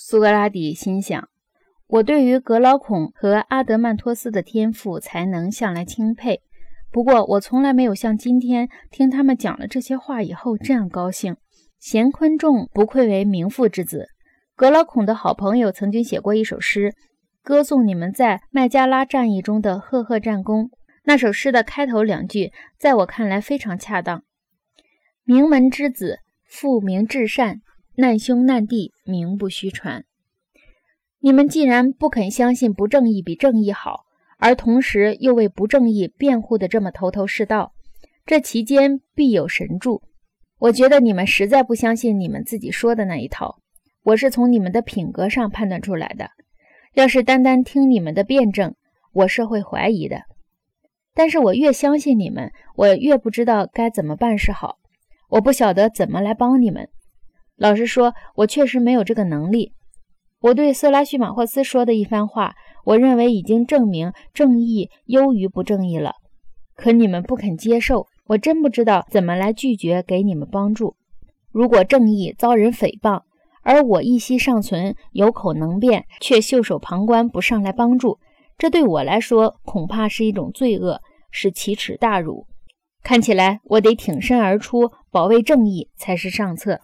苏格拉底心想：“我对于格劳孔和阿德曼托斯的天赋才能向来钦佩，不过我从来没有像今天听他们讲了这些话以后这样高兴。贤坤仲不愧为名父之子。格劳孔的好朋友曾经写过一首诗，歌颂你们在麦加拉战役中的赫赫战功。那首诗的开头两句，在我看来非常恰当：名门之子，父名至善。”难兄难弟，名不虚传。你们既然不肯相信不正义比正义好，而同时又为不正义辩护的这么头头是道，这其间必有神助。我觉得你们实在不相信你们自己说的那一套。我是从你们的品格上判断出来的。要是单单听你们的辩证，我是会怀疑的。但是我越相信你们，我越不知道该怎么办是好。我不晓得怎么来帮你们。老实说，我确实没有这个能力。我对色拉叙马霍斯说的一番话，我认为已经证明正义优于不正义了。可你们不肯接受，我真不知道怎么来拒绝给你们帮助。如果正义遭人诽谤，而我一息尚存，有口能辩，却袖手旁观，不上来帮助，这对我来说恐怕是一种罪恶，是奇耻大辱。看起来我得挺身而出，保卫正义才是上策。